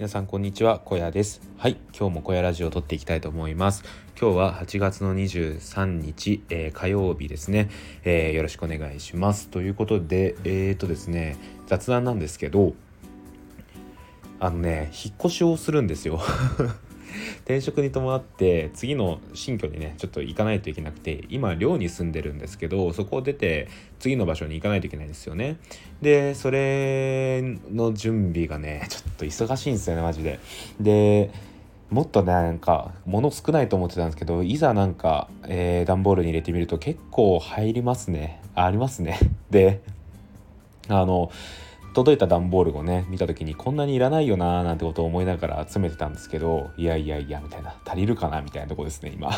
皆さんこんにちは小屋です。はい今日も小屋ラジオを撮っていきたいと思います。今日は8月の23日、えー、火曜日ですね、えー、よろしくお願いします。ということでえー、とですね雑談なんですけどあのね引っ越しをするんですよ。転職に伴って次の新居にねちょっと行かないといけなくて今寮に住んでるんですけどそこを出て次の場所に行かないといけないんですよね。でそれの準備がねちょっと忙しいんですよねマジで。でもっとねなんか物少ないと思ってたんですけどいざなんか、えー、段ボールに入れてみると結構入りますね。ありますね。であの届いた段ボールをね見た時にこんなにいらないよなーなんてことを思いながら集めてたんですけどいやいやいやみたいな。足りるかなみたいなとこですね今。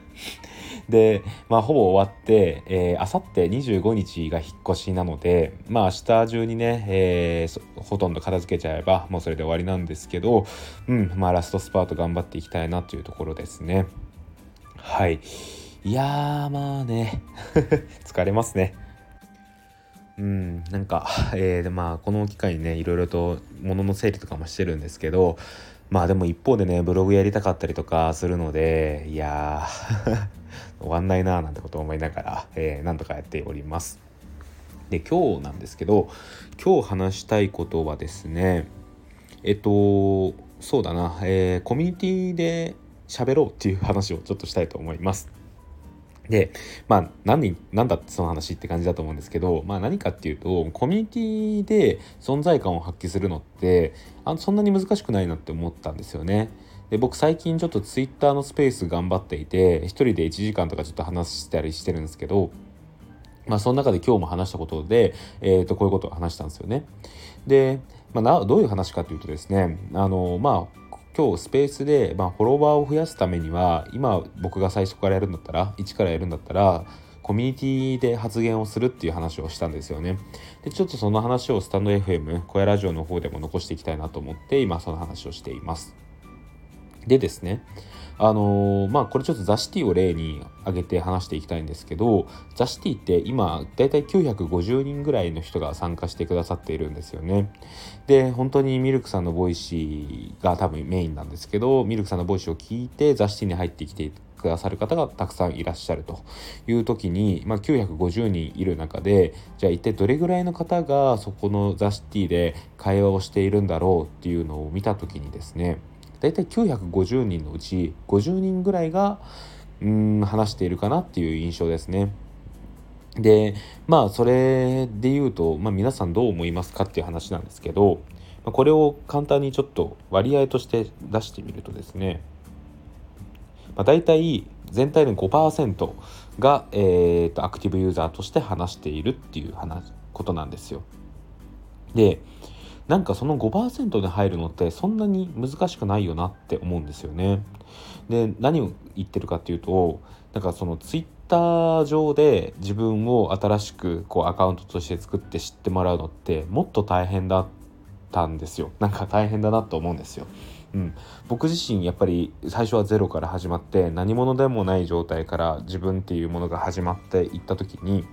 でまあほぼ終わってえあさって25日が引っ越しなのでまあ明日中にね、えー、ほとんど片付けちゃえばもうそれで終わりなんですけどうんまあラストスパート頑張っていきたいなというところですね。はい。いやーまあね。疲れますね。うん、なんか、えー、でまあこの機会にねいろいろと物の整理とかもしてるんですけどまあでも一方でねブログやりたかったりとかするのでいや 終わんないなーなんてことを思いながら、えー、なんとかやっております。で今日なんですけど今日話したいことはですねえっとそうだな、えー、コミュニティで喋ろうっていう話をちょっとしたいと思います。でまあ何何だってその話って感じだと思うんですけど、まあ、何かっていうとコミュニティで存在感を発揮するのってあそんなに難しくないなって思ったんですよね。で僕最近ちょっと Twitter のスペース頑張っていて一人で1時間とかちょっと話したりしてるんですけどまあその中で今日も話したことで、えー、とこういうことを話したんですよね。で、まあ、どういう話かというとですねあのまあ今日スペースで、まあ、フォロワーを増やすためには今僕が最初からやるんだったら一からやるんだったらコミュニティで発言をするっていう話をしたんですよね。でちょっとその話をスタンド FM 小屋ラジオの方でも残していきたいなと思って今その話をしています。でですねあのー、まあこれちょっと The City を例に挙げて話していきたいんですけど The City って今だいたい950人ぐらいの人が参加してくださっているんですよね。で本当にミルクさんの Voicy が多分メインなんですけどミルクさんの Voicy を聞いて The City に入ってきてくださる方がたくさんいらっしゃると。いう時に、まあ、950人いる中でじゃあ一体どれぐらいの方がそこの The City で会話をしているんだろうっていうのを見た時にですね大体950人のうち50人ぐらいがうん話しているかなっていう印象ですね。でまあそれで言うと、まあ、皆さんどう思いますかっていう話なんですけどこれを簡単にちょっと割合として出してみるとですね、まあ、大体全体の5%が、えーと、アクティブユーザーとして話しているっていう話ことなんですよ。でなんかその5%で入るのってそんなに難しくないよなって思うんですよね。で何を言ってるかっていうとなんかそのツイッター上で自分を新しくこうアカウントとして作って知ってもらうのってもっと大変だったんですよなんか大変だなと思うんですよ。うん、僕自身やっぱり最初はゼロから始まって何者でもない状態から自分っていうものが始まっていった時に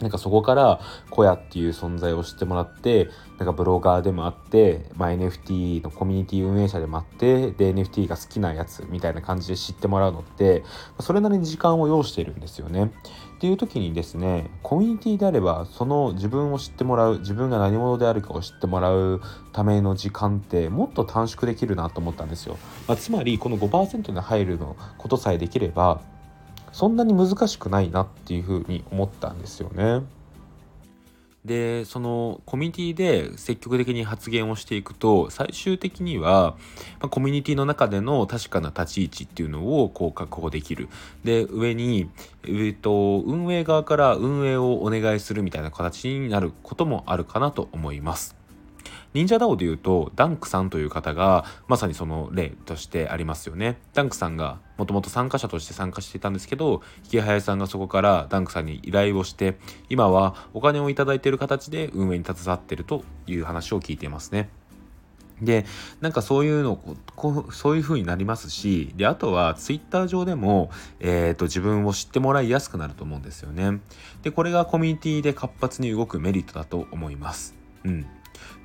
なんかそこから小屋っていう存在を知ってもらってなんかブロガーでもあって、まあ、NFT のコミュニティ運営者でもあってで NFT が好きなやつみたいな感じで知ってもらうのってそれなりに時間を要しているんですよね。っていう時にですねコミュニティであればその自分を知ってもらう自分が何者であるかを知ってもらうための時間ってもっと短縮できるなと思ったんですよ。まあ、つまりこの5%に入るのことさえできればそんなに難しくないなっていうふうに思ったんですよね。でそのコミュニティで積極的に発言をしていくと最終的には、まあ、コミュニティの中での確かな立ち位置っていうのをこう確保できるで上に、えーと運営側から運営をお願いするみたいな形になることもあるかなと思います。忍者 DAO で言うとダンクさんという方がまさにその例としてありますよねダンクさんがもともと参加者として参加していたんですけど引早さんがそこからダンクさんに依頼をして今はお金を頂いている形で運営に携わっているという話を聞いていますねで、なんかそういうの、こう、そういう風になりますし、で、あとはツイッター上でも、えっ、ー、と、自分を知ってもらいやすくなると思うんですよね。で、これがコミュニティで活発に動くメリットだと思います。うん。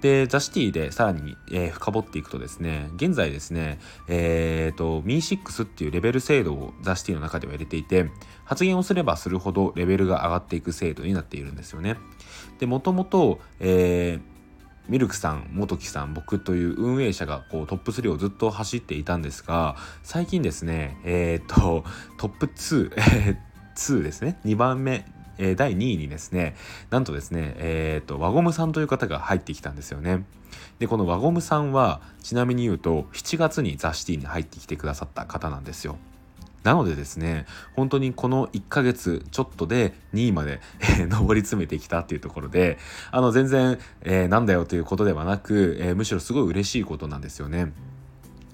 で、ザ・シティでさらに、えー、深掘っていくとですね、現在ですね、えっ、ー、と、Mi6 っていうレベル制度をザ・シティの中では入れていて、発言をすればするほどレベルが上がっていく制度になっているんですよね。で、もともと、えーミルクさん、元木さん、僕という運営者がこうトップ3をずっと走っていたんですが、最近ですね、えっ、と、トップ2、え2ですね、2番目、えー、第2位にですね、なんとですね、えっ、と、輪ゴムさんという方が入ってきたんですよね。で、この輪ゴムさんは、ちなみに言うと、7月にザ・シティに入ってきてくださった方なんですよ。なのでですね、本当にこの1ヶ月ちょっとで2位まで、上り詰めてきたっていうところで、あの全然、えー、なんだよということではなく、えー、むしろすごい嬉しいことなんですよね。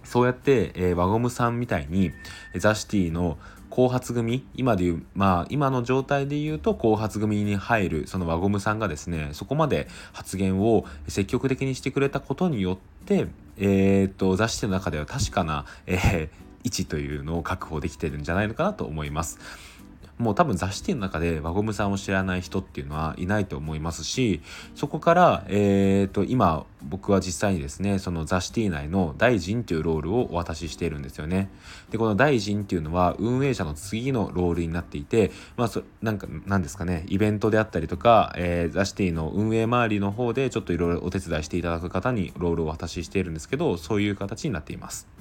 そうやって、えー、輪ゴムさんみたいに、ザ・シティの後発組？今でいう、まあ、今の状態で言うと後発組に入るその輪ゴムさんがですねそこまで発言を積極的にしてくれたことによって、えーと、と雑誌の中では確かな、えー、位置というのを確保できてるんじゃないのかなと思います。もう多分雑誌店の中で輪ゴムさんを知らない人っていうのはいないと思いますしそこから、えーと、今僕は実際にですねその雑誌店内の大臣というロールをお渡ししているんですよね。でこの大臣っていうのは運営者の次のロールになっていてまあそなんかなんですかねイベントであったりとか、えー、雑誌店の運営周りの方でちょっといろいろお手伝いしていただく方にロールをお渡ししているんですけどそういう形になっています。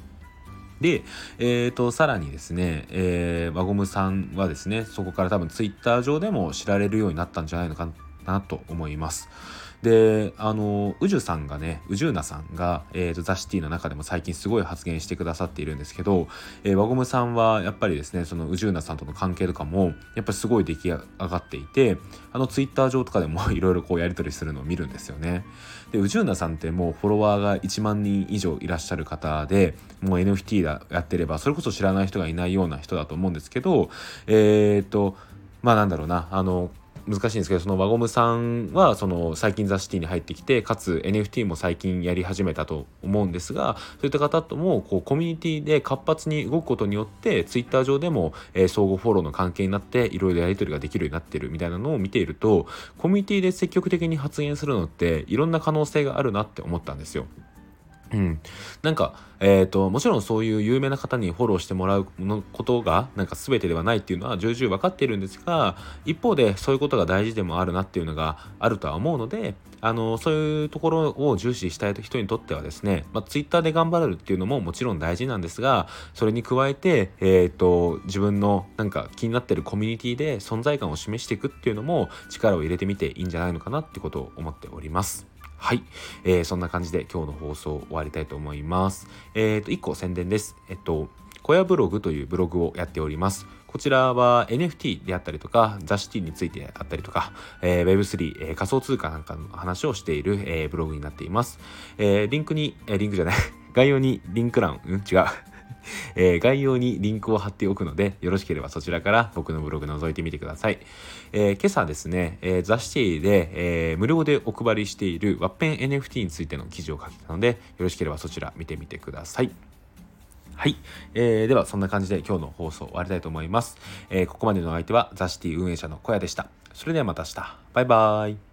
で、えーと、さらにですね、えー、輪ゴムさんはですねそこから多分ツイッター上でも知られるようになったんじゃないのかなと思います。であの宇宙さんがね宇宙なさんが、えーと、ザ・シティの中でも最近すごい発言してくださっているんですけど、えー、輪ゴムさんはやっぱりですねその宇宙なさんとの関係とかもやっぱりすごい出来上がっていてあのツイッター上とかでも いろいろこうやり取りするのを見るんですよね。で宇宙なさんってもうフォロワーが1万人以上いらっしゃる方でもう NFT だやってればそれこそ知らない人がいないような人だと思うんですけどえっ、ー、とまあなんだろうなあの難しいんですけどその輪ゴムさんはその最近ザ・シティに入ってきてかつ NFT も最近やり始めたと思うんですがそういった方ともこうコミュニティで活発に動くことによってツイッター上でも、えー、相互フォローの関係になっていろいろやり取りができるようになってるみたいなのを見ているとコミュニティで積極的に発言するのっていろんな可能性があるなって思ったんですよ。うん、なんか、えーと、もちろんそういう有名な方にフォローしてもらうのことがなんか全てではないっていうのは重々分かっているんですが一方でそういうことが大事でもあるなっていうのがあるとは思うのであのそういうところを重視したい人にとってはですね、まあ、Twitter で頑張れるっていうのももちろん大事なんですがそれに加えて、えーと自分のなんか気になってるコミュニティで存在感を示していくっていうのも力を入れてみていいんじゃないのかなってことを思っております。はい、えー、そんな感じで今日の放送終わりたいと思います。えっ、ー、と、1個宣伝です。えっと、小屋ブログというブログをやっております。こちらは NFT であったりとか、雑誌 t についてあったりとか、えー、Web3、えー、仮想通貨なんかの話をしている、えー、ブログになっています。えー、リンクに、えー、リンクじゃない、概要にリンク欄、うん、違う。えー、概要にリンクを貼っておくので、よろしければそちらから僕のブログ覗いてみてください。えー、今朝ですね、えー、ザ・シティで、えー、無料でお配りしているワッペン NFT についての記事を書いたので、よろしければそちら見てみてください。はい、えー。では、そんな感じで今日の放送終わりたいと思います。えー、ここまでの相手はザ・シティ運営者の小屋でした。それではまた明日。バイバーイ。